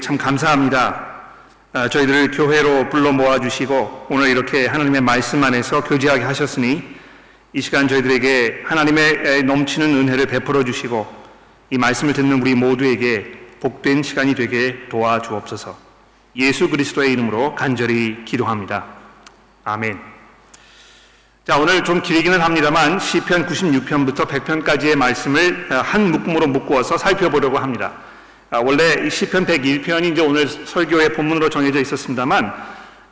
참 감사합니다. 아, 저희들을 교회로 불러 모아주시고 오늘 이렇게 하나님의 말씀 안에서 교제하게 하셨으니 이 시간 저희들에게 하나님의 넘치는 은혜를 베풀어 주시고 이 말씀을 듣는 우리 모두에게 복된 시간이 되게 도와주옵소서 예수 그리스도의 이름으로 간절히 기도합니다. 아멘. 자, 오늘 좀 길기는 합니다만 시편 96편부터 100편까지의 말씀을 한 묶음으로 묶어서 살펴보려고 합니다. 아, 원래 이 시편 101편이 이제 오늘 설교의 본문으로 정해져 있었습니다만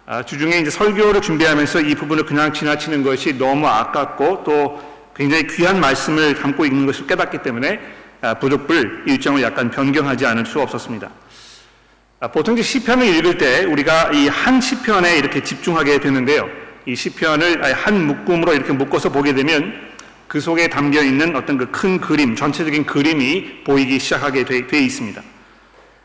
아, 주중에 이제 설교를 준비하면서 이 부분을 그냥 지나치는 것이 너무 아깝고 또 굉장히 귀한 말씀을 담고 있는 것을 깨닫기 때문에 아, 부족불 일정을 약간 변경하지 않을 수 없었습니다. 아, 보통 시편을 읽을 때 우리가 이 한 시편에 이렇게 집중하게 되는데요. 이 시편을 한 묶음으로 이렇게 묶어서 보게 되면 그 속에 담겨 있는 어떤 그 큰 그림, 전체적인 그림이 보이기 시작하게 돼, 돼 있습니다.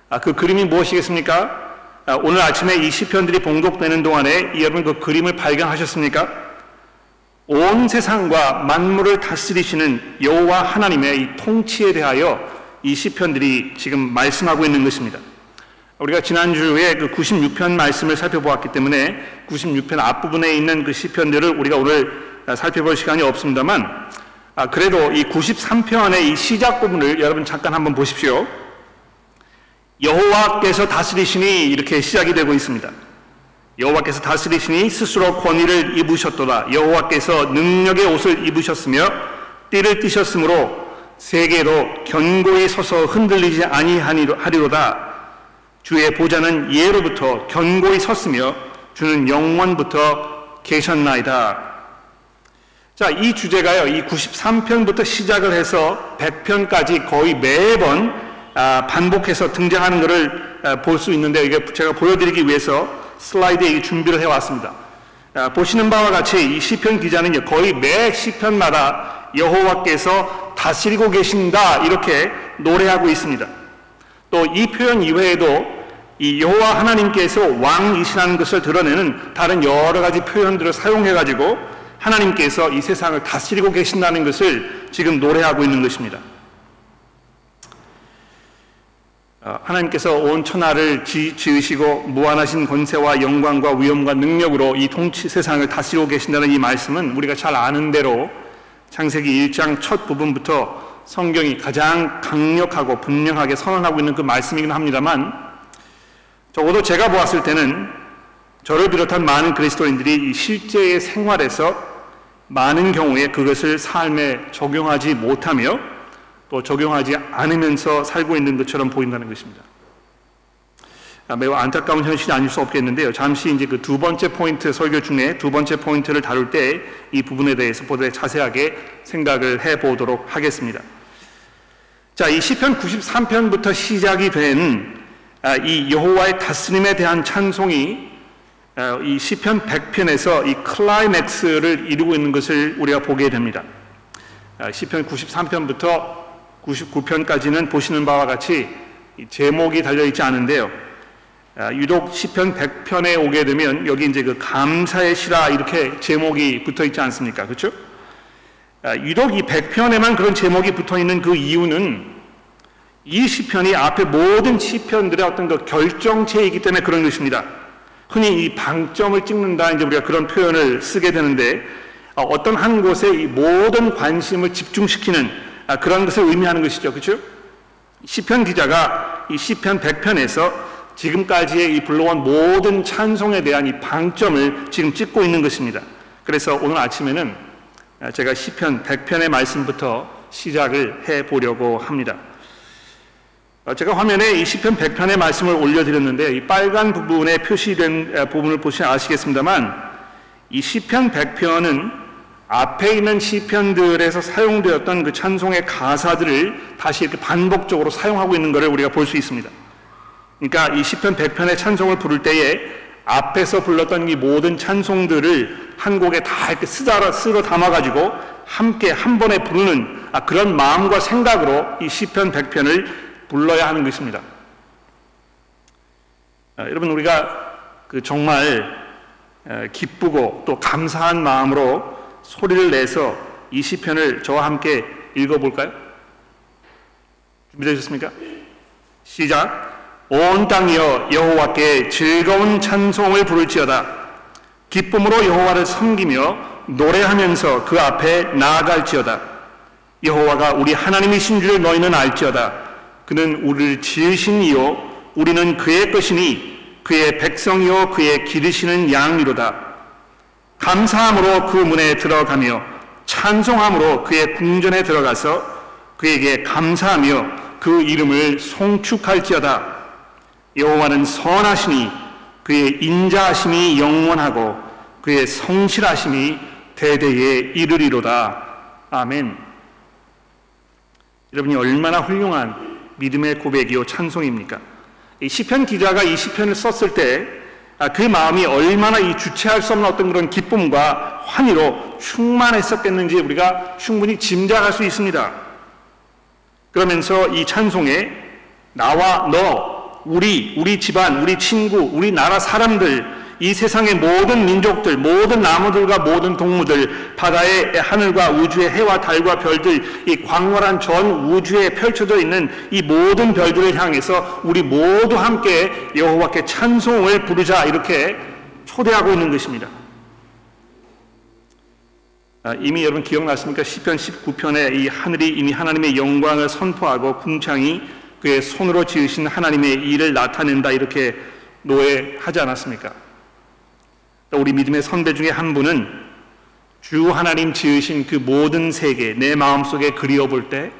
아, 그 그림이 무엇이겠습니까? 아, 오늘 아침에 이 시편들이 봉독되는 동안에 여러분 그 그림을 발견하셨습니까? 온 세상과 만물을 다스리시는 여호와 하나님의 이 통치에 대하여 이 시편들이 지금 말씀하고 있는 것입니다. 우리가 지난주에 그 96편 말씀을 살펴보았기 때문에 96편 앞부분에 있는 그 시편들을 우리가 오늘 살펴볼 시간이 없습니다만 아, 그래도 이 93편의 이 시작 부분을 여러분 잠깐 한번 보십시오. 여호와께서 다스리시니 이렇게 시작이 되고 있습니다. 여호와께서 다스리시니 스스로 권위를 입으셨도다. 여호와께서 능력의 옷을 입으셨으며 띠를 띠셨으므로 세계로 견고히 서서 흔들리지 아니하리로다. 주의 보좌는 예로부터 견고히 섰으며 주는 영원부터 계셨나이다. 자, 이 주제가요, 이 93편부터 시작을 해서 100편까지 거의 매번 아, 반복해서 등장하는 것을 아, 볼수 있는데, 이게 제가 보여드리기 위해서 슬라이드에 준비를 해왔습니다. 아, 보시는 바와 같이 이 시편 기자는 거의 매 시편마다 여호와께서 다스리고 계신다 이렇게 노래하고 있습니다. 또 이 표현 이외에도 이 여호와 하나님께서 왕이시라는 것을 드러내는 다른 여러 가지 표현들을 사용해 가지고 하나님께서 이 세상을 다스리고 계신다는 것을 지금 노래하고 있는 것입니다. 어, 하나님께서 온 천하를 지, 으시고 무한하신 권세와 영광과 위엄과 능력으로 이 통치 세상을 다스리고 계신다는 이 말씀은 우리가 잘 아는 대로 창세기 1장 첫 부분부터 성경이 가장 강력하고 분명하게 선언하고 있는 그 말씀이긴 합니다만 적어도 제가 보았을 때는 저를 비롯한 많은 그리스도인들이 실제의 생활에서 많은 경우에 그것을 삶에 적용하지 못하며 또 적용하지 않으면서 살고 있는 것처럼 보인다는 것입니다. 아, 매우 안타까운 현실이 아닐 수 없겠는데요. 잠시 이제 그 두 번째 포인트 설교 중에 두 번째 포인트를 다룰 때 이 부분에 대해서 보다 자세하게 생각을 해 보도록 하겠습니다. 자, 이 시편 93편부터 시작이 된이 아, 여호와의 다스림에 대한 찬송이 어, 이 시편 100편에서 이 클라이맥스를 이루고 있는 것을 우리가 보게 됩니다. 어, 시편 93편부터 99편까지는 보시는 바와 같이 제목이 달려 있지 않은데요. 어, 유독 시편 100편에 오게 되면 여기 이제 그 감사의 시라 이렇게 제목이 붙어 있지 않습니까? 그렇죠? 유독 이 100편에만 그런 제목이 붙어 있는 그 이유는 이 시편이 앞에 모든 시편들의 어떤 그 결정체이기 때문에 그런 것입니다. 흔히 이 방점을 찍는다 이제 우리가 그런 표현을 쓰게 되는데 어, 어떤 한 곳에 이 모든 관심을 집중시키는 아, 그런 것을 의미하는 것이죠. 그렇죠? 시편 기자가 이 시편 100편에서 지금까지의 이 불러온 모든 찬송에 대한 이 방점을 지금 찍고 있는 것입니다. 그래서 오늘 아침에는 아, 제가 시편 100편의 말씀부터 시작을 해 보려고 합니다. 어, 제가 화면에 이 시편 100편의 말씀을 올려드렸는데 이 빨간 부분에 표시된 부분을 보시면 아시겠습니다만 이 시편 100편은 앞에 있는 시편들에서 사용되었던 그 찬송의 가사들을 다시 이렇게 반복적으로 사용하고 있는 것을 우리가 볼 수 있습니다. 그러니까 이 시편 100편의 찬송을 부를 때에 앞에서 불렀던 이 모든 찬송들을 한 곡에 다 이렇게 쓰다 쓸어 담아가지고 함께 한 번에 부르는 아, 그런 마음과 생각으로 이 시편 100편을 불러야 하는 것입니다. 아, 여러분 우리가 그 정말 기쁘고 또 감사한 마음으로 소리를 내서 이 시편을 저와 함께 읽어볼까요? 준비되셨습니까? 시작. 온 땅이여 여호와께 즐거운 찬송을 부를지어다 기쁨으로 여호와를 섬기며 노래하면서 그 앞에 나아갈지어다 여호와가 우리 하나님이신 줄 너희는 알지어다 그는 우리를 지으신 이요 우리는 그의 것이니 그의 백성이요 그의 기르시는 양이로다 감사함으로 그 문에 들어가며 찬송함으로 그의 궁전에 들어가서 그에게 감사하며 그 이름을 송축할지어다 여호와는 선하시니 그의 인자하심이 영원하고 그의 성실하심이 대대에 이르리로다. 아멘. 여러분이 얼마나 훌륭한 믿음의 고백이요 찬송입니까? 이 시편 기자가 이 시편을 썼을 때그 아, 마음이 얼마나 이 주체할 수 없는 어떤 그런 기쁨과 환희로 충만했었겠는지 우리가 충분히 짐작할 수 있습니다. 그러면서 이 찬송에 나와 너 우리, 우리 집안, 우리 친구, 우리 나라 사람들, 이 세상의 모든 민족들, 모든 나무들과 모든 동무들, 바다의 하늘과 우주의 해와 달과 별들, 이 광활한 전 우주에 펼쳐져 있는 이 모든 별들을 향해서 우리 모두 함께 여호와께 찬송을 부르자 이렇게 초대하고 있는 것입니다. 아, 이미 여러분 기억났습니까? 시편 19편에 이 하늘이 이미 하나님의 영광을 선포하고 궁창이 그의 손으로 지으신 하나님의 일을 나타낸다 이렇게 노예하지 않았습니까? 우리 믿음의 선배 중에 한 분은 주 하나님 지으신 그 모든 세계 내 마음속에 그리워 볼 때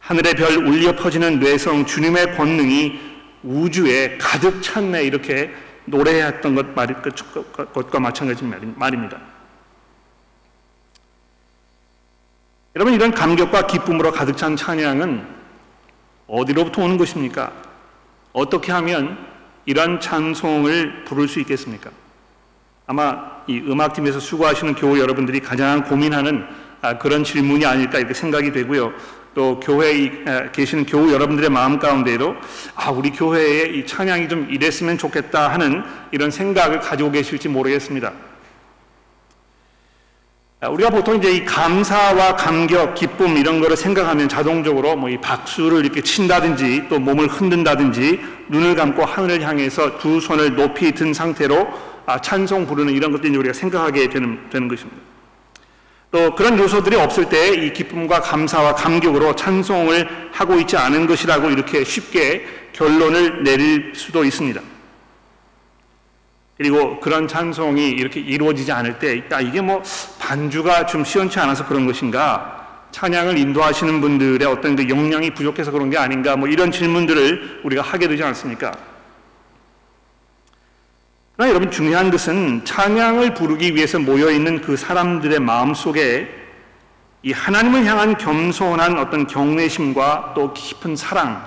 하늘의 별 울려 퍼지는 뇌성 주님의 권능이 우주에 가득 찼네 이렇게 노래했던 것 말, 그, 것과 마찬가지 말입니다. 여러분 이런 감격과 기쁨으로 가득 찬 찬양은 어디로부터 오는 것입니까? 어떻게 하면 이러한 찬송을 부를 수 있겠습니까? 아마 이 음악팀에서 수고하시는 교우 여러분들이 가장 고민하는 아, 그런 질문이 아닐까 이렇게 생각이 되고요. 또 교회에 계시는 교우 여러분들의 마음 가운데도 아 우리 교회에 이 찬양이 좀 이랬으면 좋겠다 하는 이런 생각을 가지고 계실지 모르겠습니다. 우리가 보통 이제 이 감사와 감격, 기쁨 이런 거를 생각하면 자동적으로 뭐 이 박수를 이렇게 친다든지 또 몸을 흔든다든지 눈을 감고 하늘을 향해서 두 손을 높이 든 상태로 아, 찬송 부르는 이런 것들이 우리가 생각하게 되는, 되는 것입니다. 또 그런 요소들이 없을 때 이 기쁨과 감사와 감격으로 찬송을 하고 있지 않은 것이라고 이렇게 쉽게 결론을 내릴 수도 있습니다. 그리고 그런 찬송이 이렇게 이루어지지 않을 때, 야, 이게 뭐 반주가 좀 시원치 않아서 그런 것인가? 찬양을 인도하시는 분들의 어떤 그 역량이 부족해서 그런 게 아닌가? 뭐 이런 질문들을 우리가 하게 되지 않습니까? 그러나 여러분 중요한 것은 찬양을 부르기 위해서 모여 있는 그 사람들의 마음 속에 이 하나님을 향한 겸손한 어떤 경외심과 또 깊은 사랑,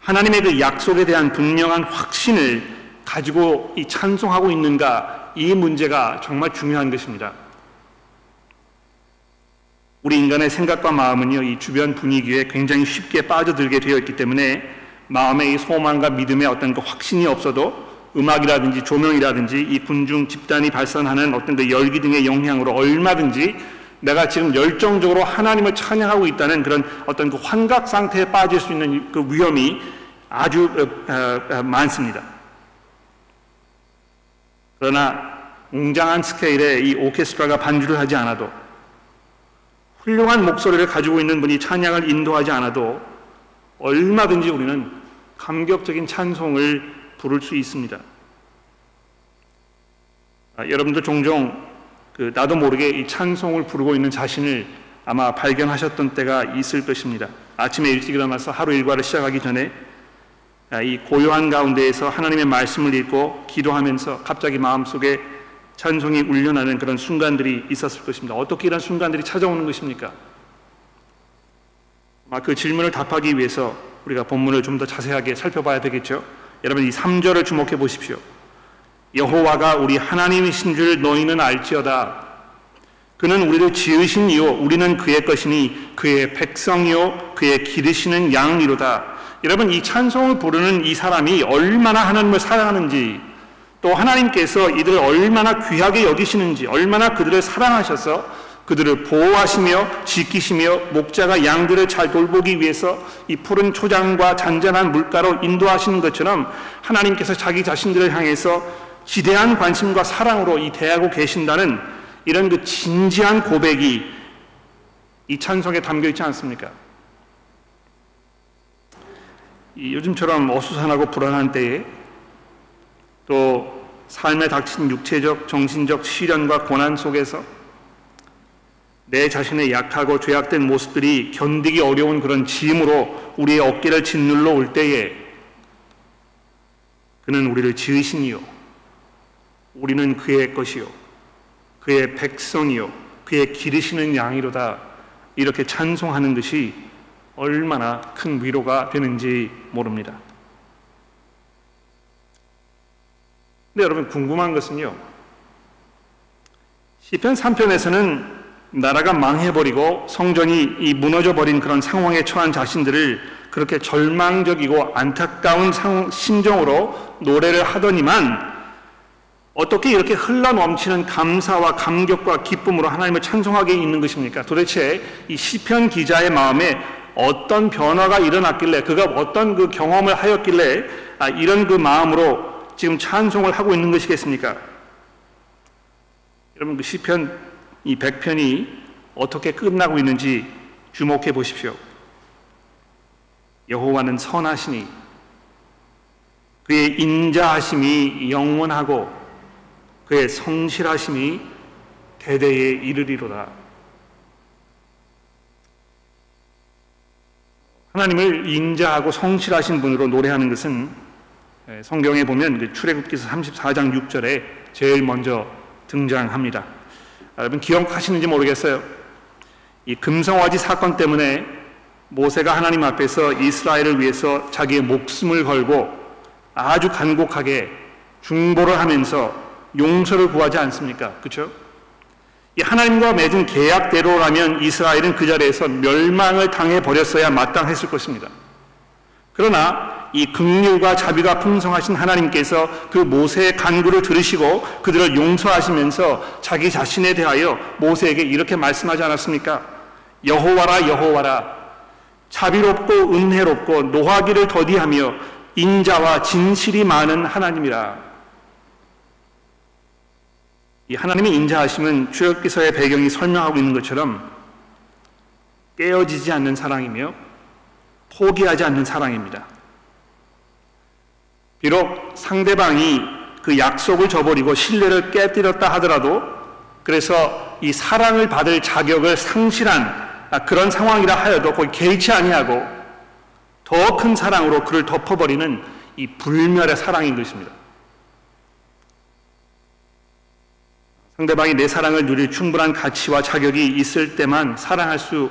하나님의 그 약속에 대한 분명한 확신을 가지고 이 찬송하고 있는가 이 문제가 정말 중요한 것입니다. 우리 인간의 생각과 마음은요, 이 주변 분위기에 굉장히 쉽게 빠져들게 되어 있기 때문에 마음의 이 소망과 믿음의 어떤 그 확신이 없어도 음악이라든지 조명이라든지 이 군중 집단이 발산하는 어떤 그 열기 등의 영향으로 얼마든지 내가 지금 열정적으로 하나님을 찬양하고 있다는 그런 어떤 그 환각 상태에 빠질 수 있는 그 위험이 아주 어, 어, 어, 많습니다. 그러나 웅장한 스케일의 이 오케스트라가 반주를 하지 않아도 훌륭한 목소리를 가지고 있는 분이 찬양을 인도하지 않아도 얼마든지 우리는 감격적인 찬송을 부를 수 있습니다. 아, 여러분도 종종 그 나도 모르게 이 찬송을 부르고 있는 자신을 아마 발견하셨던 때가 있을 것입니다. 아침에 일찍 일어나서 하루 일과를 시작하기 전에 아, 이 고요한 가운데에서 하나님의 말씀을 읽고 기도하면서 갑자기 마음속에 찬송이 울려나는 그런 순간들이 있었을 것입니다. 어떻게 이런 순간들이 찾아오는 것입니까? 그 질문을 답하기 위해서 우리가 본문을 좀 더 자세하게 살펴봐야 되겠죠. 여러분 이 3절을 주목해 보십시오. 여호와가 우리 하나님이신 줄 너희는 알지어다. 그는 우리를 지으신 이요 우리는 그의 것이니 그의 백성이요 그의 기르시는 양이로다. 여러분 이 찬송을 부르는 이 사람이 얼마나 하나님을 사랑하는지 또 하나님께서 이들을 얼마나 귀하게 여기시는지 얼마나 그들을 사랑하셔서 그들을 보호하시며 지키시며 목자가 양들을 잘 돌보기 위해서 이 푸른 초장과 잔잔한 물가로 인도하시는 것처럼 하나님께서 자기 자신들을 향해서 지대한 관심과 사랑으로 이 대하고 계신다는 이런 그 진지한 고백이 이 찬송에 담겨 있지 않습니까? 요즘처럼 어수선하고 불안한 때에 또 삶에 닥친 육체적, 정신적 시련과 고난 속에서 내 자신의 약하고 죄악된 모습들이 견디기 어려운 그런 짐으로 우리의 어깨를 짓눌러 올 때에 그는 우리를 지으시니요. 우리는 그의 것이요. 그의 백성이요. 그의 기르시는 양이로다. 이렇게 찬송하는 것이 얼마나 큰 위로가 되는지 모릅니다. 근데 여러분 궁금한 것은요. 시편 3편에서는 나라가 망해버리고 성전이 이 무너져버린 그런 상황에 처한 자신들을 그렇게 절망적이고 안타까운 심정으로 노래를 하더니만 어떻게 이렇게 흘러 넘치는 감사와 감격과 기쁨으로 하나님을 찬송하게 있는 것입니까? 도대체 이 시편 기자의 마음에 어떤 변화가 일어났길래 그가 어떤 그 경험을 하였길래 아, 이런 그 마음으로 지금 찬송을 하고 있는 것이겠습니까? 여러분 그 시편 이 100편이 어떻게 끝나고 있는지 주목해 보십시오. 여호와는 선하시니 그의 인자하심이 영원하고 그의 성실하심이 대대에 이르리로다. 하나님을 인자하고 성실하신 분으로 노래하는 것은 예, 성경에 보면 그 출애굽기서 34장 6절에 제일 먼저 등장합니다. 여러분 기억하시는지 모르겠어요. 이 금성화지 사건 때문에 모세가 하나님 앞에서 이스라엘을 위해서 자기의 목숨을 걸고 아주 간곡하게 중보를 하면서 용서를 구하지 않습니까? 그렇죠? 이 하나님과 맺은 계약대로라면 이스라엘은 그 자리에서 멸망을 당해 버렸어야 마땅했을 것입니다. 그러나 이 극률과 자비가 풍성하신 하나님께서 그 모세의 간구를 들으시고 그들을 용서하시면서 자기 자신에 대하여 모세에게 이렇게 말씀하지 않았습니까? 여호와라 여호와라 자비롭고 은혜롭고 노하기를 더디하며 인자와 진실이 많은 하나님이라. 이 하나님의 인자하심은 출애굽기서의 배경이 설명하고 있는 것처럼 깨어지지 않는 사랑이며 포기하지 않는 사랑입니다. 비록 상대방이 그 약속을 저버리고 신뢰를 깨뜨렸다 하더라도 그래서 이 사랑을 받을 자격을 상실한 그런 상황이라 하여도 거기 개의치 아니하고 더 큰 사랑으로 그를 덮어버리는 이 불멸의 사랑인 것입니다. 상대방이 내 사랑을 누릴 충분한 가치와 자격이 있을 때만 사랑할 수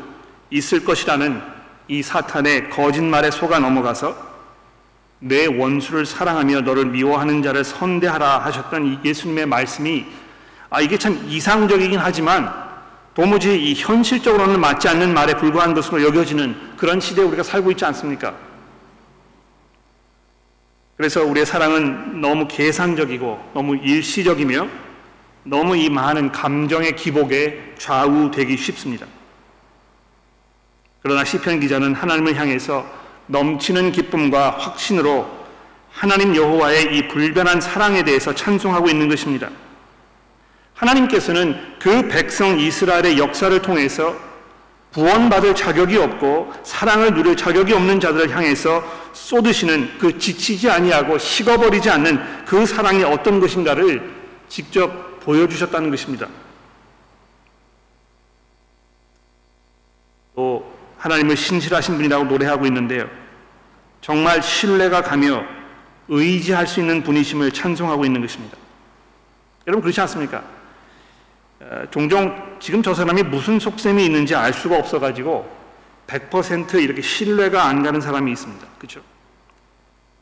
있을 것이라는 이 사탄의 거짓말에 속아 넘어가서 내 원수를 사랑하며 너를 미워하는 자를 선대하라 하셨던 이 예수님의 말씀이 아 이게 참 이상적이긴 하지만 도무지 이 현실적으로는 맞지 않는 말에 불과한 것으로 여겨지는 그런 시대에 우리가 살고 있지 않습니까? 그래서 우리의 사랑은 너무 계산적이고 너무 일시적이며 너무 이 많은 감정의 기복에 좌우되기 쉽습니다. 그러나 시편 기자는 하나님을 향해서 넘치는 기쁨과 확신으로 하나님 여호와의 이 불변한 사랑에 대해서 찬송하고 있는 것입니다. 하나님께서는 그 백성 이스라엘의 역사를 통해서 구원받을 자격이 없고 사랑을 누릴 자격이 없는 자들을 향해서 쏟으시는 그 지치지 아니하고 식어버리지 않는 그 사랑이 어떤 것인가를 직접 보여주셨다는 것입니다. 또 하나님을 신실하신 분이라고 노래하고 있는데요. 정말 신뢰가 가며 의지할 수 있는 분이심을 찬송하고 있는 것입니다. 여러분 그렇지 않습니까? 종종 지금 저 사람이 무슨 속셈이 있는지 알 수가 없어가지고 100% 이렇게 신뢰가 안 가는 사람이 있습니다. 그렇죠?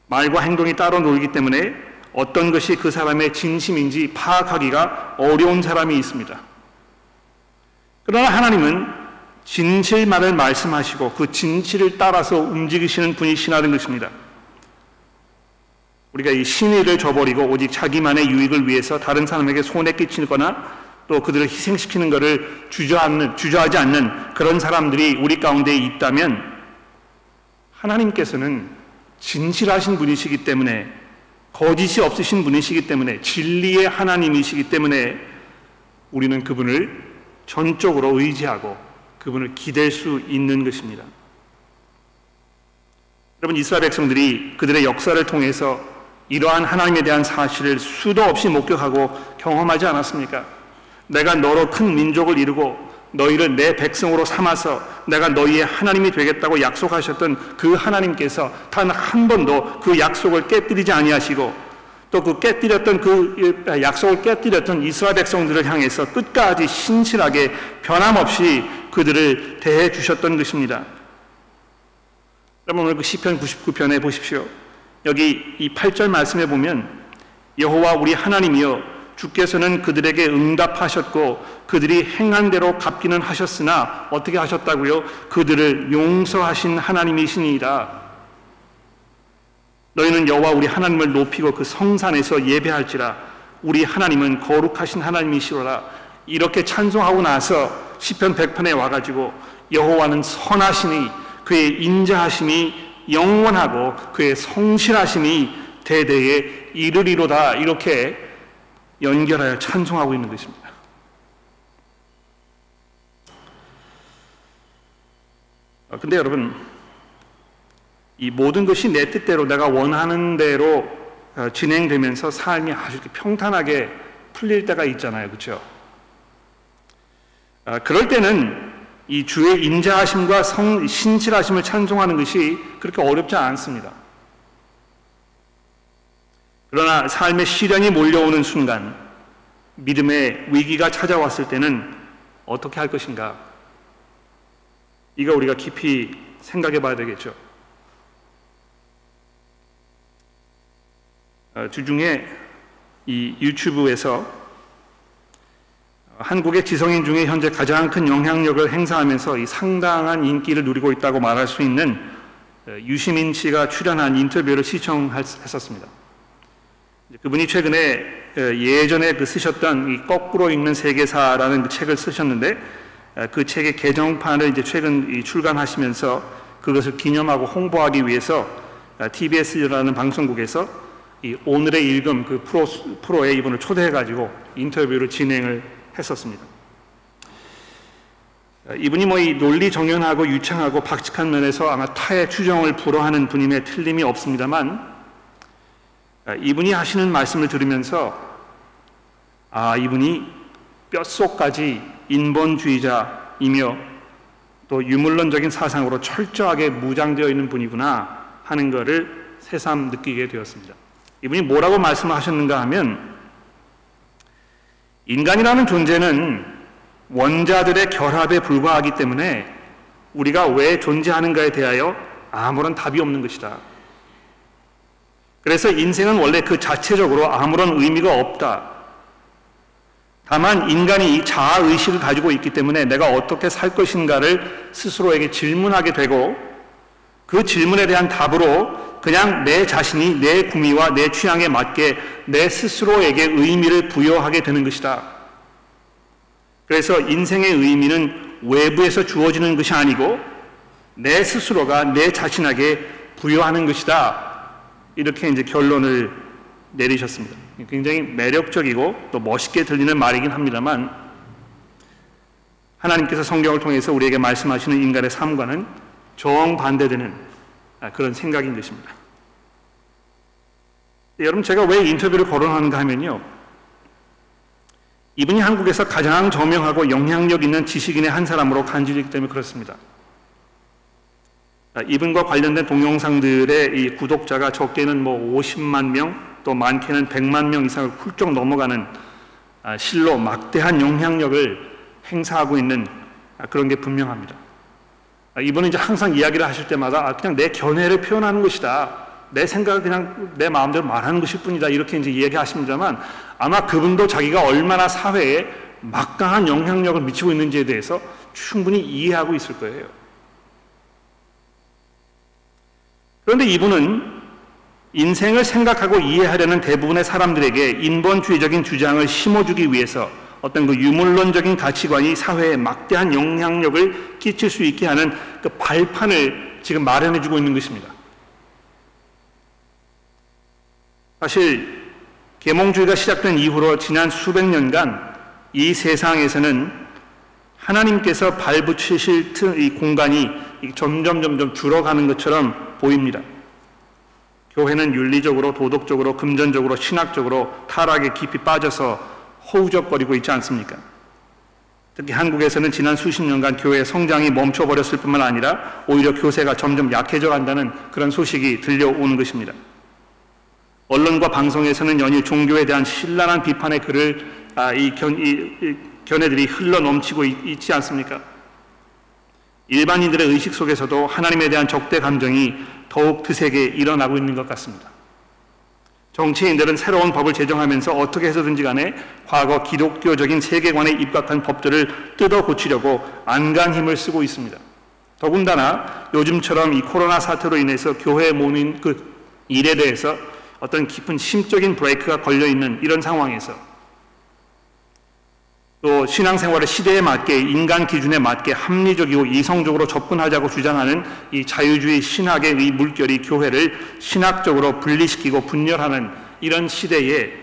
말과 행동이 따로 놀기 때문에 어떤 것이 그 사람의 진심인지 파악하기가 어려운 사람이 있습니다. 그러나 하나님은 진실만을 말씀하시고 그 진실을 따라서 움직이시는 분이시라는 것입니다. 우리가 이 신의를 저버리고 오직 자기만의 유익을 위해서 다른 사람에게 손해 끼치거나 또 그들을 희생시키는 것을 주저하는, 주저하지 않는 그런 사람들이 우리 가운데 있다면 하나님께서는 진실하신 분이시기 때문에 거짓이 없으신 분이시기 때문에 진리의 하나님이시기 때문에 우리는 그분을 전적으로 의지하고 그분을 기댈 수 있는 것입니다. 여러분 이스라엘 백성들이 그들의 역사를 통해서 이러한 하나님에 대한 사실을 수도 없이 목격하고 경험하지 않았습니까? 내가 너로 큰 민족을 이루고 너희를 내 백성으로 삼아서 내가 너희의 하나님이 되겠다고 약속하셨던 그 하나님께서 단 한 번도 그 약속을 깨뜨리지 아니하시고 또 그 깨뜨렸던 그 약속을 깨뜨렸던 이스라엘 백성들을 향해서 끝까지 신실하게 변함없이 그들을 대해 주셨던 것입니다. 여러분 오늘 그 시편 99편에 보십시오. 여기 이 8절 말씀에 보면 여호와 우리 하나님이여 주께서는 그들에게 응답하셨고 그들이 행한 대로 갚기는 하셨으나 어떻게 하셨다고요? 그들을 용서하신 하나님이시니이다. 너희는 여호와 우리 하나님을 높이고 그 성산에서 예배할지라 우리 하나님은 거룩하신 하나님이시로라. 이렇게 찬송하고 나서 시편 100편에 와 가지고 여호와는 선하시니 그의 인자하심이 영원하고 그의 성실하심이 대대에 이르리로다. 이렇게 연결하여 찬송하고 있는 것입니다. 아, 근데 여러분, 이 모든 것이 내 뜻대로 내가 원하는 대로 어, 진행되면서 삶이 아주 평탄하게 풀릴 때가 있잖아요. 그렇죠? 그럴 때는 이 주의 인자하심과 성, 신실하심을 찬송하는 것이 그렇게 어렵지 않습니다. 그러나 삶의 시련이 몰려오는 순간 믿음의 위기가 찾아왔을 때는 어떻게 할 것인가? 이거 우리가 깊이 생각해 봐야 되겠죠. 어, 주중에 이 유튜브에서 한국의 지성인 중에 현재 가장 큰 영향력을 행사하면서 이 상당한 인기를 누리고 있다고 말할 수 있는 어, 유시민 씨가 출연한 인터뷰를 시청했었습니다. 그분이 최근에 어, 예전에 그 쓰셨던 이 거꾸로 읽는 세계사라는 그 책을 쓰셨는데 어, 그 책의 개정판을 이제 최근 출간하시면서 그것을 기념하고 홍보하기 위해서 TBS라는 어, 방송국에서 이 오늘의 읽음 그 프로, 프로에 이분을 초대해가지고 인터뷰를 진행을 했었습니다. 이분이 뭐 이 논리 정연하고 유창하고 박직한 면에서 아마 타의 추정을 불허하는 분임에 틀림이 없습니다만 아, 이분이 하시는 말씀을 들으면서 아, 이분이 뼛속까지 인본주의자이며 또 유물론적인 사상으로 철저하게 무장되어 있는 분이구나 하는 것을 새삼 느끼게 되었습니다. 이분이 뭐라고 말씀하셨는가 하면 인간이라는 존재는 원자들의 결합에 불과하기 때문에 우리가 왜 존재하는가에 대하여 아무런 답이 없는 것이다. 그래서 인생은 원래 그 자체적으로 아무런 의미가 없다. 다만 인간이 이 자아의식을 가지고 있기 때문에 내가 어떻게 살 것인가를 스스로에게 질문하게 되고 그 질문에 대한 답으로 그냥 내 자신이 내 구미와 내 취향에 맞게 내 스스로에게 의미를 부여하게 되는 것이다. 그래서 인생의 의미는 외부에서 주어지는 것이 아니고 내 스스로가 내 자신에게 부여하는 것이다. 이렇게 이제 결론을 내리셨습니다. 굉장히 매력적이고 또 멋있게 들리는 말이긴 합니다만 하나님께서 성경을 통해서 우리에게 말씀하시는 인간의 삶과는 정반대되는 그런 생각인 것입니다. 여러분 제가 왜 인터뷰를 거론하는가 하면요. 이분이 한국에서 가장 저명하고 영향력 있는 지식인의 한 사람으로 간주되기 때문에 그렇습니다. 아, 이분과 관련된 동영상들의 이 구독자가 적게는 뭐 50만 명, 또 많게는 100만 명 이상을 훌쩍 넘어가는 아, 실로 막대한 영향력을 행사하고 있는 아, 그런 게 분명합니다. 이분은 이제 항상 이야기를 하실 때마다 그냥 내 견해를 표현하는 것이다. 내 생각을 그냥 내 마음대로 말하는 것일 뿐이다. 이렇게 이제 이야기하십니다만 아마 그분도 자기가 얼마나 사회에 막강한 영향력을 미치고 있는지에 대해서 충분히 이해하고 있을 거예요. 그런데 이분은 인생을 생각하고 이해하려는 대부분의 사람들에게 인본주의적인 주장을 심어주기 위해서 어떤 그 유물론적인 가치관이 사회에 막대한 영향력을 끼칠 수 있게 하는 그 발판을 지금 마련해 주고 있는 것입니다. 사실 계몽주의가 시작된 이후로 지난 수백 년간 이 세상에서는 하나님께서 발붙이실 이 공간이 점점 점점 줄어가는 것처럼 보입니다. 교회는 윤리적으로, 도덕적으로, 금전적으로, 신학적으로 타락에 깊이 빠져서 허우적거리고 있지 않습니까? 특히 한국에서는 지난 수십 년간 교회 성장이 멈춰버렸을 뿐만 아니라 오히려 교세가 점점 약해져 간다는 그런 소식이 들려오는 것입니다. 언론과 방송에서는 연일 종교에 대한 신랄한 비판의 글을 아, 이, 견, 이, 이 견해들이 흘러 넘치고 있, 지 않습니까? 일반인들의 의식 속에서도 하나님에 대한 적대 감정이 더욱 드세게 일어나고 있는 것 같습니다. 정치인들은 새로운 법을 제정하면서 어떻게 해서든지 간에 과거 기독교적인 세계관에 입각한 법들을 뜯어 고치려고 안간 힘을 쓰고 있습니다. 더군다나 요즘처럼 이 코로나 사태로 인해서 교회에 모인 그 일에 대해서 어떤 깊은 심적인 브레이크가 걸려 있는 이런 상황에서 또 신앙생활의 시대에 맞게 인간 기준에 맞게 합리적이고 이성적으로 접근하자고 주장하는 이 자유주의 신학의 이 물결이 교회를 신학적으로 분리시키고 분열하는 이런 시대에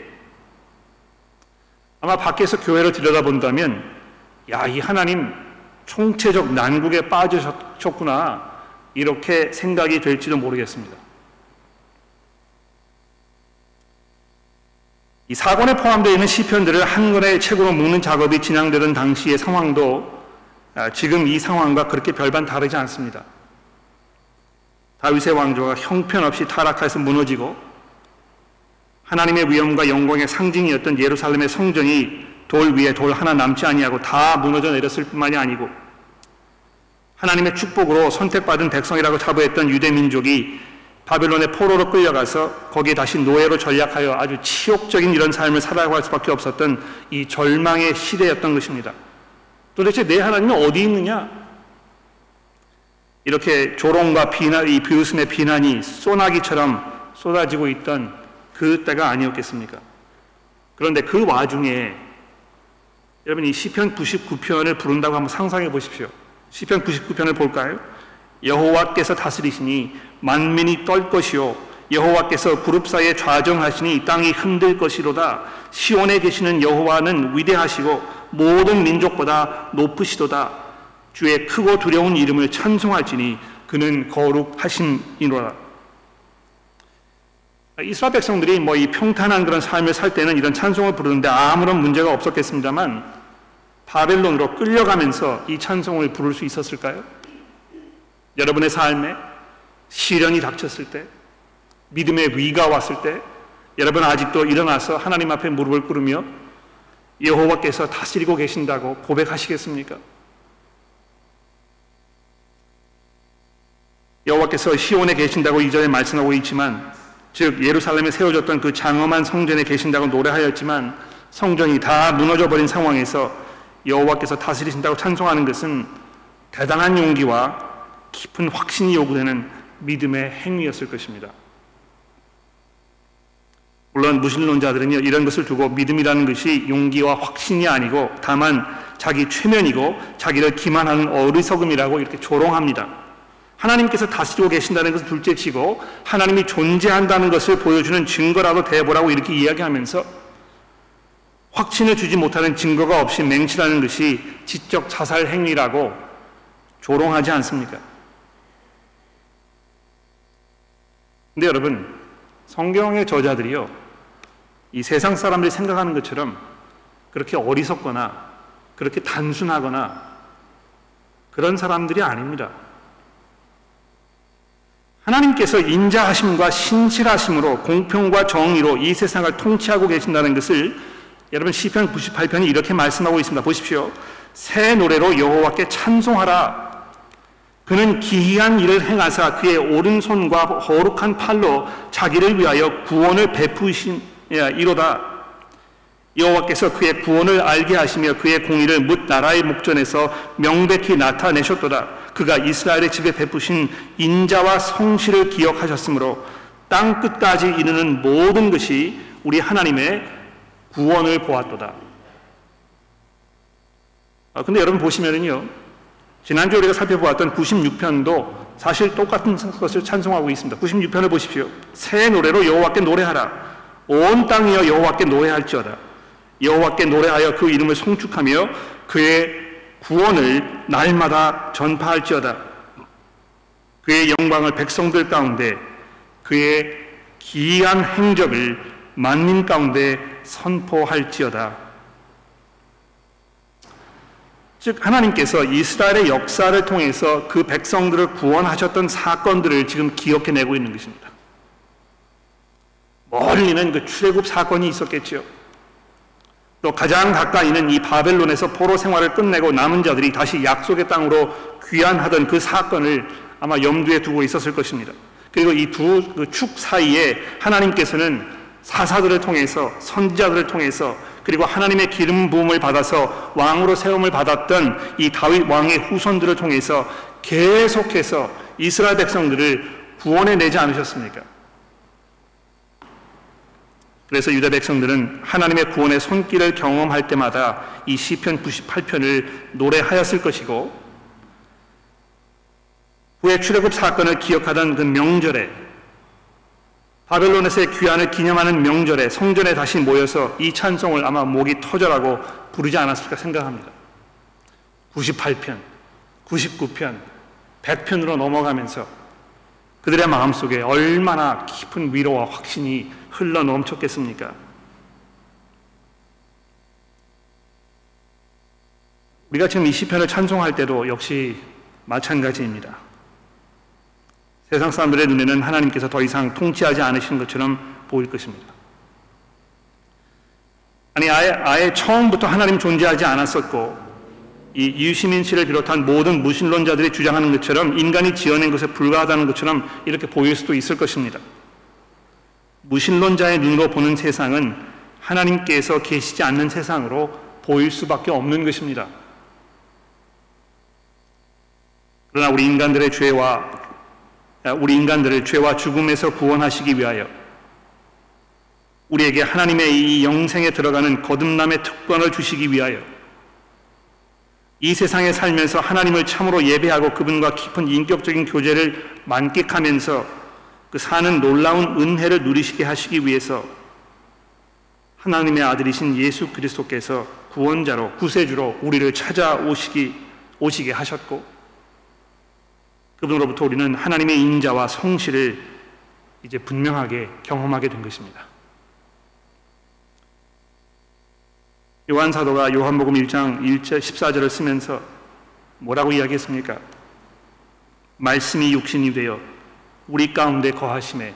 아마 밖에서 교회를 들여다본다면 야, 이 하나님 총체적 난국에 빠지셨구나 이렇게 생각이 될지도 모르겠습니다. 이 사권에 포함되어 있는 시편들을 한 권의 책으로 묶는 작업이 진행되던 당시의 상황도 아, 지금 이 상황과 그렇게 별반 다르지 않습니다. 다윗의 왕조가 형편없이 타락해서 무너지고 하나님의 위엄과 영광의 상징이었던 예루살렘의 성전이 돌 위에 돌 하나 남지 아니하고 다 무너져 내렸을 뿐만이 아니고 하나님의 축복으로 선택받은 백성이라고 자부했던 유대 민족이 바벨론의 포로로 끌려가서 거기에 다시 노예로 전락하여 아주 치욕적인 이런 삶을 살아갈 수밖에 없었던 이 절망의 시대였던 것입니다. 도대체 내 하나님은 어디 있느냐? 이렇게 조롱과 비난, 이 비웃음의 비난이 소나기처럼 쏟아지고 있던 그 때가 아니었겠습니까? 그런데 그 와중에 여러분 이 시편 99편을 부른다고 한번 상상해 보십시오. 시편 99편을 볼까요? 여호와께서 다스리시니 만민이 떨 것이요. 여호와께서 사이에 좌정하시니 땅이 흔들 것이로다. 시온에 계시는 여호와는 위대하시고 모든 민족보다 높으시도다. 주의 크고 두려운 이름을 찬송할지니 그는 거룩하심이로다 이스라엘 백성들이 뭐 이 평탄한 그런 삶을 살 때는 이런 찬송을 부르는데 아무런 문제가 없었겠습니다만 바벨론으로 끌려가면서 이 찬송을 부를 수 있었을까요? 여러분의 삶에 시련이 닥쳤을 때, 믿음의 위가 왔을 때, 여러분 아직도 일어나서 하나님 앞에 무릎을 꿇으며 여호와께서 다스리고 계신다고 고백하시겠습니까? 여호와께서 시온에 계신다고 이전에 말씀하고 있지만 즉 예루살렘에 세워졌던 그 장엄한 성전에 계신다고 노래하였지만 성전이 다 무너져 버린 상황에서 여호와께서 다스리신다고 찬송하는 것은 대단한 용기와 깊은 확신이 요구되는 믿음의 행위였을 것입니다. 물론 무신론자들은요 이런 것을 두고 믿음이라는 것이 용기와 확신이 아니고 다만 자기 최면이고 자기를 기만하는 어리석음이라고 이렇게 조롱합니다. 하나님께서 다스리고 계신다는 것을 둘째치고 하나님이 존재한다는 것을 보여주는 증거라도 대보라고 이렇게 이야기하면서 확신을 주지 못하는 증거가 없이 맹치라는 것이 지적 자살 행위라고 조롱하지 않습니까? 근데 여러분, 성경의 저자들이요, 이 세상 사람들이 생각하는 것처럼 그렇게 어리석거나 그렇게 단순하거나 그런 사람들이 아닙니다. 하나님께서 인자하심과 신실하심으로 공평과 정의로 이 세상을 통치하고 계신다는 것을 여러분 시편 98편이 이렇게 말씀하고 있습니다. 보십시오. 새 노래로 여호와께 찬송하라. 그는 기이한 일을 행하사 그의 오른손과 거룩한 팔로 자기를 위하여 구원을 베푸신 이로다. 여호와께서 그의 구원을 알게 하시며 그의 공의를 뭇 나라의 목전에서 명백히 나타내셨도다. 그가 이스라엘의 집에 베푸신 인자와 성실을 기억하셨으므로 땅 끝까지 이르는 모든 것이 우리 하나님의 구원을 보았도다. 아, 근데 여러분 보시면은요. 지난주 우리가 살펴보았던 96편도 사실 똑같은 것을 찬송하고 있습니다. 96편을 보십시오. 새 노래로 여호와께 노래하라. 온 땅이여 여호와께 노래할지어다. 여호와께 노래하여 그 이름을 송축하며 그의 구원을 날마다 전파할지어다. 그의 영광을 백성들 가운데 그의 기이한 행적을 만민 가운데 선포할지어다. 즉 하나님께서 이스라엘의 역사를 통해서 그 백성들을 구원하셨던 사건들을 지금 기억해내고 있는 것입니다. 멀리는 그 출애굽 사건이 있었겠지요. 또 가장 가까이는 이 바벨론에서 포로 생활을 끝내고 남은 자들이 다시 약속의 땅으로 귀환하던 그 사건을 아마 염두에 두고 있었을 것입니다. 그리고 이 두축 그 사이에 하나님께서는 사사들을 통해서 선지자들을 통해서 그리고 하나님의 기름 부음을 받아서 왕으로 세움을 받았던 이 다윗 왕의 후손들을 통해서 계속해서 이스라엘 백성들을 구원해 내지 않으셨습니까? 그래서 유다 백성들은 하나님의 구원의 손길을 경험할 때마다 이 시편 98편을 노래하였을 것이고 후에 출애굽 사건을 기억하던 그 명절에 바벨론에서의 귀환을 기념하는 명절에 성전에 다시 모여서 이 찬송을 아마 목이 터져라고 부르지 않았을까 생각합니다. 98편, 99편, 100편으로 넘어가면서 그들의 마음속에 얼마나 깊은 위로와 확신이 흘러 넘쳤겠습니까? 우리가 지금 이 시편을 찬송할 때도 역시 마찬가지입니다. 세상 사람들의 눈에는 하나님께서 더 이상 통치하지 않으시는 것처럼 보일 것입니다. 아니 아예, 아예 처음부터 하나님 존재하지 않았었고 이 유시민 씨를 비롯한 모든 무신론자들이 주장하는 것처럼 인간이 지어낸 것에 불과하다는 것처럼 이렇게 보일 수도 있을 것입니다. 무신론자의 눈으로 보는 세상은 하나님께서 계시지 않는 세상으로 보일 수밖에 없는 것입니다. 그러나 우리 인간들의 죄와 우리 인간들을 죄와 죽음에서 구원하시기 위하여 우리에게 하나님의 이 영생에 들어가는 거듭남의 특권을 주시기 위하여 이 세상에 살면서 하나님을 참으로 예배하고 그분과 깊은 인격적인 교제를 만끽하면서 그 사는 놀라운 은혜를 누리시게 하시기 위해서 하나님의 아들이신 예수 그리스도께서 구원자로 구세주로 우리를 찾아오시기 오시게 하셨고 그분으로부터 우리는 하나님의 인자와 성실을 이제 분명하게 경험하게 된 것입니다. 요한 사도가 요한복음 1장 1절 14절을 쓰면서 뭐라고 이야기했습니까? 말씀이 육신이 되어 우리 가운데 거하심에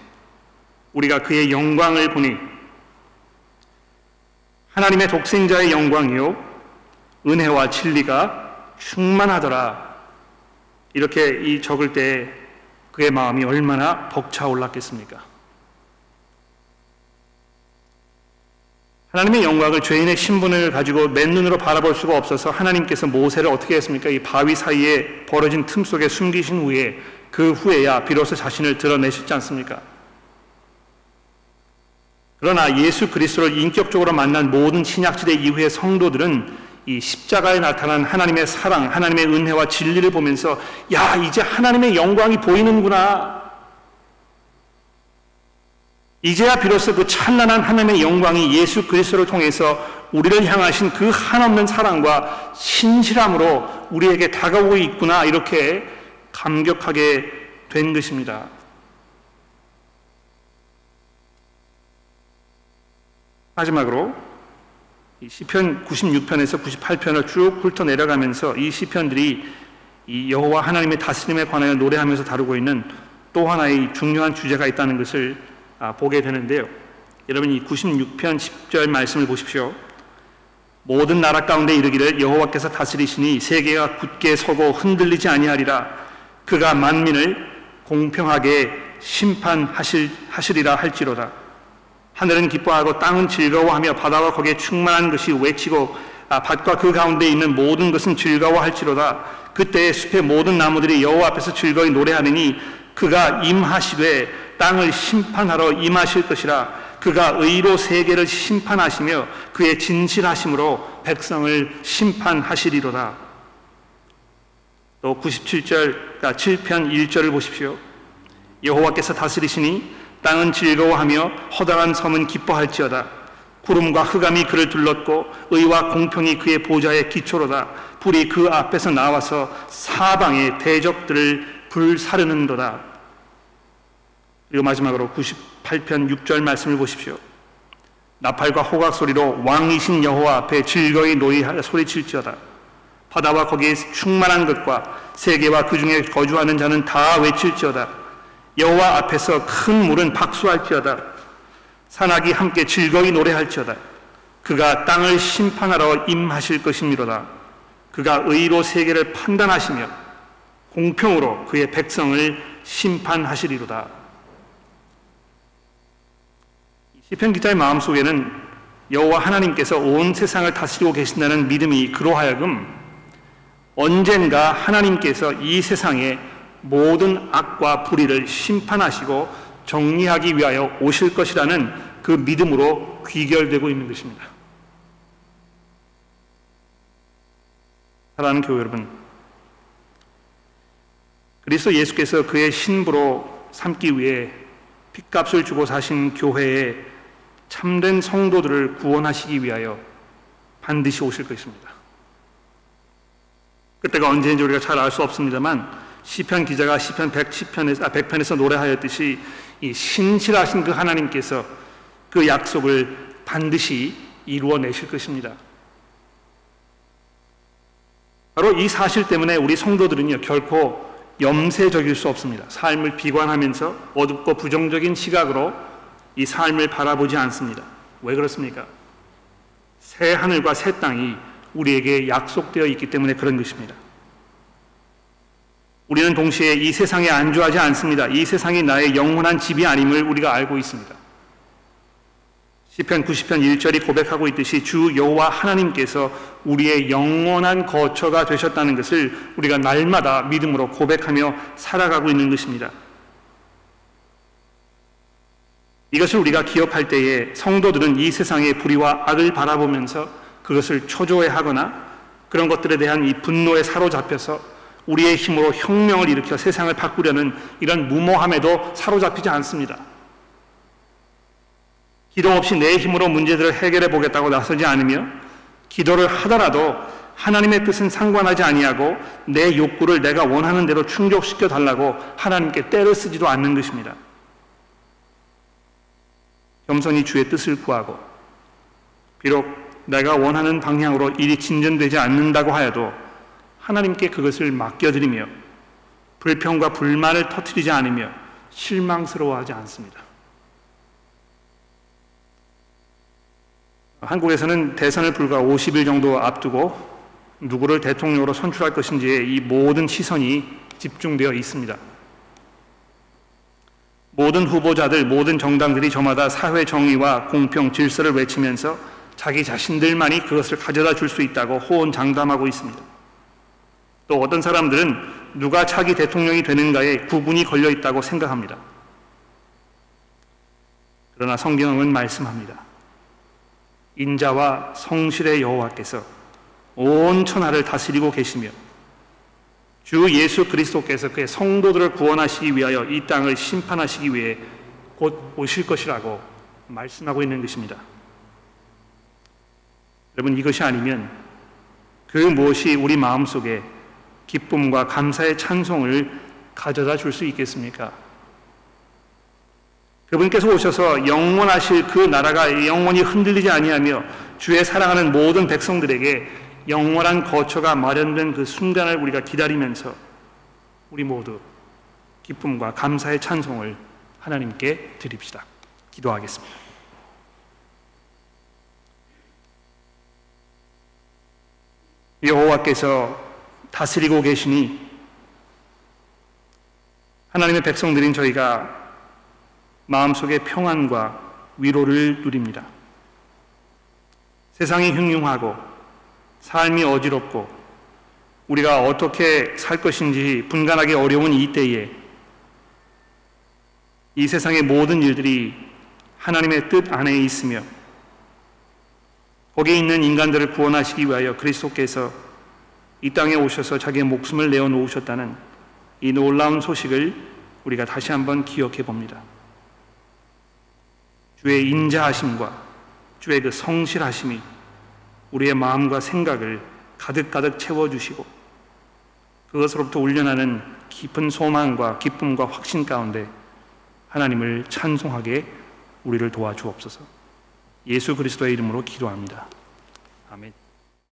우리가 그의 영광을 보니 하나님의 독생자의 영광이요 은혜와 진리가 충만하더라 이렇게 이 적을 때 그의 마음이 얼마나 벅차 올랐겠습니까? 하나님의 영광을 죄인의 신분을 가지고 맨눈으로 바라볼 수가 없어서 하나님께서 모세를 어떻게 했습니까? 이 바위 사이에 벌어진 틈 속에 숨기신 후에 그 후에야 비로소 자신을 드러내셨지 않습니까? 그러나 예수 그리스도를 인격적으로 만난 모든 신약시대 이후의 성도들은 이 십자가에 나타난 하나님의 사랑, 하나님의 은혜와 진리를 보면서 야, 이제 하나님의 영광이 보이는구나. 이제야 비로소 그 찬란한 하나님의 영광이 예수 그리스도를 통해서 우리를 향하신 그 한없는 사랑과 신실함으로 우리에게 다가오고 있구나 이렇게 감격하게 된 것입니다. 마지막으로 시편 96편에서 98편을 쭉 훑어 내려가면서 이 시편들이 이 여호와 하나님의 다스림에 관하여 노래하면서 다루고 있는 또 하나의 중요한 주제가 있다는 것을 아, 보게 되는데요. 여러분 이 96편 10절 말씀을 보십시오. 모든 나라 가운데 이르기를 여호와께서 다스리시니 세계가 굳게 서고 흔들리지 아니하리라. 그가 만민을 공평하게 심판하시리라 할지로다. 하늘은 기뻐하고 땅은 즐거워하며 바다와 거기에 충만한 것이 외치고 아, 밭과 그 가운데 있는 모든 것은 즐거워할지로다. 그때 숲의 모든 나무들이 여호와 앞에서 즐거이 노래하느니 그가 임하시되 땅을 심판하러 임하실 것이라. 그가 의로 세계를 심판하시며 그의 진실하심으로 백성을 심판하시리로다. 또 97절, 그러니까 7편 1절을 보십시오. 여호와께서 다스리시니 땅은 즐거워하며 허다한 섬은 기뻐할지어다. 구름과 흑암이 그를 둘렀고 의와 공평이 그의 보좌의 기초로다. 불이 그 앞에서 나와서 사방의 대적들을 불사르는도다. 그리고 마지막으로 98편 6절 말씀을 보십시오. 나팔과 호각 소리로 왕이신 여호와 앞에 즐거이 노이하여 소리칠지어다. 바다와 거기에 충만한 것과 세계와 그 중에 거주하는 자는 다 외칠지어다. 여호와 앞에서 큰 물은 박수할지어다. 산악이 함께 즐거이 노래할지어다. 그가 땅을 심판하러 임하실 것이미로다. 그가 의로 세계를 판단하시며 공평으로 그의 백성을 심판하시리로다. 시편 기자의 마음속에는 여호와 하나님께서 온 세상을 다스리고 계신다는 믿음이 그로하여금 언젠가 하나님께서 이 세상의 모든 악과 불의를 심판하시고 정리하기 위하여 오실 것이라는 그 믿음으로 귀결되고 있는 것입니다. 사랑하는 교회 여러분, 그리스도 예수께서 그의 신부로 삼기 위해 핏값을 주고 사신 교회에 참된 성도들을 구원하시기 위하여 반드시 오실 것입니다. 그때가 언제인지 우리가 잘 알 수 없습니다만 시편 기자가 시편 110편에서 아, 100편에서 노래하였듯이 이 신실하신 그 하나님께서 그 약속을 반드시 이루어 내실 것입니다. 바로 이 사실 때문에 우리 성도들은요 결코 염세적일 수 없습니다. 삶을 비관하면서 어둡고 부정적인 시각으로 이 삶을 바라보지 않습니다. 왜 그렇습니까? 새 하늘과 새 땅이 우리에게 약속되어 있기 때문에 그런 것입니다. 우리는 동시에 이 세상에 안주하지 않습니다. 이 세상이 나의 영원한 집이 아님을 우리가 알고 있습니다. 시편 90편 1절이 고백하고 있듯이 주 여호와 하나님께서 우리의 영원한 거처가 되셨다는 것을 우리가 날마다 믿음으로 고백하며 살아가고 있는 것입니다. 이것을 우리가 기억할 때에 성도들은 이 세상의 불의와 악을 바라보면서 그것을 초조해하거나 그런 것들에 대한 이 분노에 사로잡혀서 우리의 힘으로 혁명을 일으켜 세상을 바꾸려는 이런 무모함에도 사로잡히지 않습니다. 기도 없이 내 힘으로 문제들을 해결해 보겠다고 나서지 않으며 기도를 하더라도 하나님의 뜻은 상관하지 아니하고 내 욕구를 내가 원하는 대로 충족시켜 달라고 하나님께 때를 쓰지도 않는 것입니다. 겸손히 주의 뜻을 구하고 비록 내가 원하는 방향으로 일이 진전되지 않는다고 하여도 하나님께 그것을 맡겨드리며 불평과 불만을 터뜨리지 않으며 실망스러워하지 않습니다. 한국에서는 대선을 불과 50일 정도 앞두고 누구를 대통령으로 선출할 것인지에 이 모든 시선이 집중되어 있습니다. 모든 후보자들, 모든 정당들이 저마다 사회 정의와 공평, 질서를 외치면서 자기 자신들만이 그것을 가져다 줄 수 있다고 호언장담하고 있습니다. 또 어떤 사람들은 누가 차기 대통령이 되는가에 구분이 걸려 있다고 생각합니다. 그러나 성경은 말씀합니다. 인자와 성실의 여호와께서 온 천하를 다스리고 계시며 주 예수 그리스도께서 그의 성도들을 구원하시기 위하여 이 땅을 심판하시기 위해 곧 오실 것이라고 말씀하고 있는 것입니다. 여러분 이것이 아니면 그 무엇이 우리 마음속에 기쁨과 감사의 찬송을 가져다 줄 수 있겠습니까? 그분께서 오셔서 영원하실 그 나라가 영원히 흔들리지 아니하며 주의 사랑하는 모든 백성들에게 영원한 거처가 마련된 그 순간을 우리가 기다리면서 우리 모두 기쁨과 감사의 찬송을 하나님께 드립시다. 기도하겠습니다. 여호와께서 다스리고 계시니 하나님의 백성들인 저희가 마음속에 평안과 위로를 누립니다. 세상이 흉흉하고 삶이 어지럽고 우리가 어떻게 살 것인지 분간하기 어려운 이 때에 이 세상의 모든 일들이 하나님의 뜻 안에 있으며 거기에 있는 인간들을 구원하시기 위하여 그리스도께서 이 땅에 오셔서 자기의 목숨을 내어 놓으셨다는 이 놀라운 소식을 우리가 다시 한번 기억해 봅니다. 주의 인자하심과 주의 그 성실하심이 우리의 마음과 생각을 가득가득 채워주시고 그것으로부터 울려나는 깊은 소망과 기쁨과 확신 가운데 하나님을 찬송하게 우리를 도와주옵소서. 예수 그리스도의 이름으로 기도합니다. 아멘.